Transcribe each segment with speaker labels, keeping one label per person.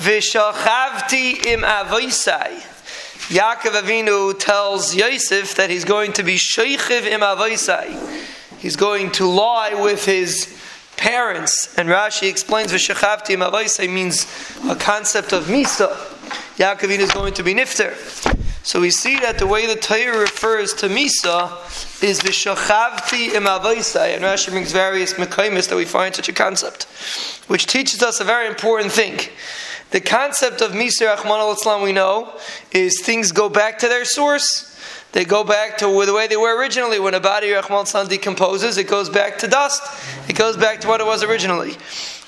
Speaker 1: V'shachavti im avoisai. Yaakov Avinu tells Yosef that he's going to be sheichiv im avoisai. He's going to lie with his parents. And Rashi explains v'shachavti im avoisai means a concept of misa. Yaakov Avinu is going to be nifter. So we see that the way the Torah refers to Misa is v'shachavti im avoisai, and Rashi brings various mekaimis that we find such a concept, which teaches us a very important thing. The concept of Misa Rahman al we know is things go back to their source. They go back to the way they were originally. When a body Rahman decomposes, it goes back to dust. It goes back to what it was originally.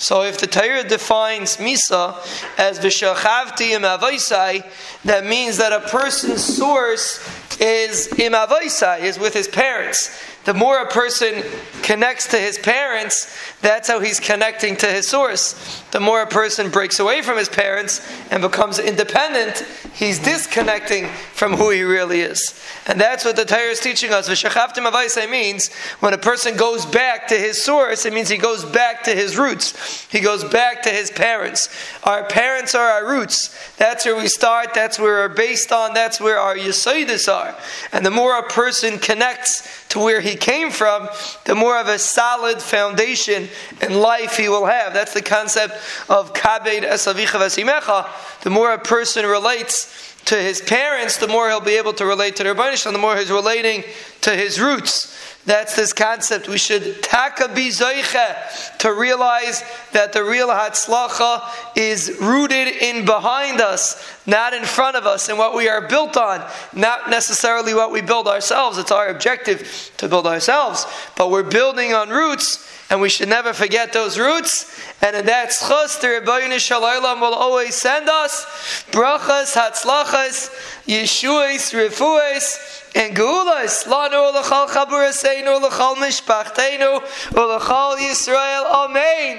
Speaker 1: So if the Torah defines Misa as V'shachavti im avoisai, that means that a person's source is im avoisai, is with his parents. The more a person connects to his parents, that's how he's connecting to his source. The more a person breaks away from his parents and becomes independent, he's disconnecting from who he really is. And that's what the Torah is teaching us. V'shachavtim avaisai means when a person goes back to his source, it means he goes back to his roots. He goes back to his parents. Our parents are our roots. That's where we start. That's where we're based on. That's where our yesodis are. And the more a person connects to where he came from, the more of a solid foundation in life he will have. That's the concept of kabed esavicha vasimecha. The more a person relates to his parents, the more he'll be able to relate to their Rebbeinu the more he's relating to his roots. That's this concept. We should taka to realize that the real hatzlacha is rooted in behind us, not in front of us, and what we are built on, not necessarily what we build ourselves. It's our objective to build ourselves, but we're building on roots, and we should never forget those roots. And in that the Ribbono Shel Olam will always send us brachas, hatzlachas, yeshuas, refuas and Geulas, lanu l'chal chaburaseinu l'chal mishpachteinu l'chal Yisrael, Amen.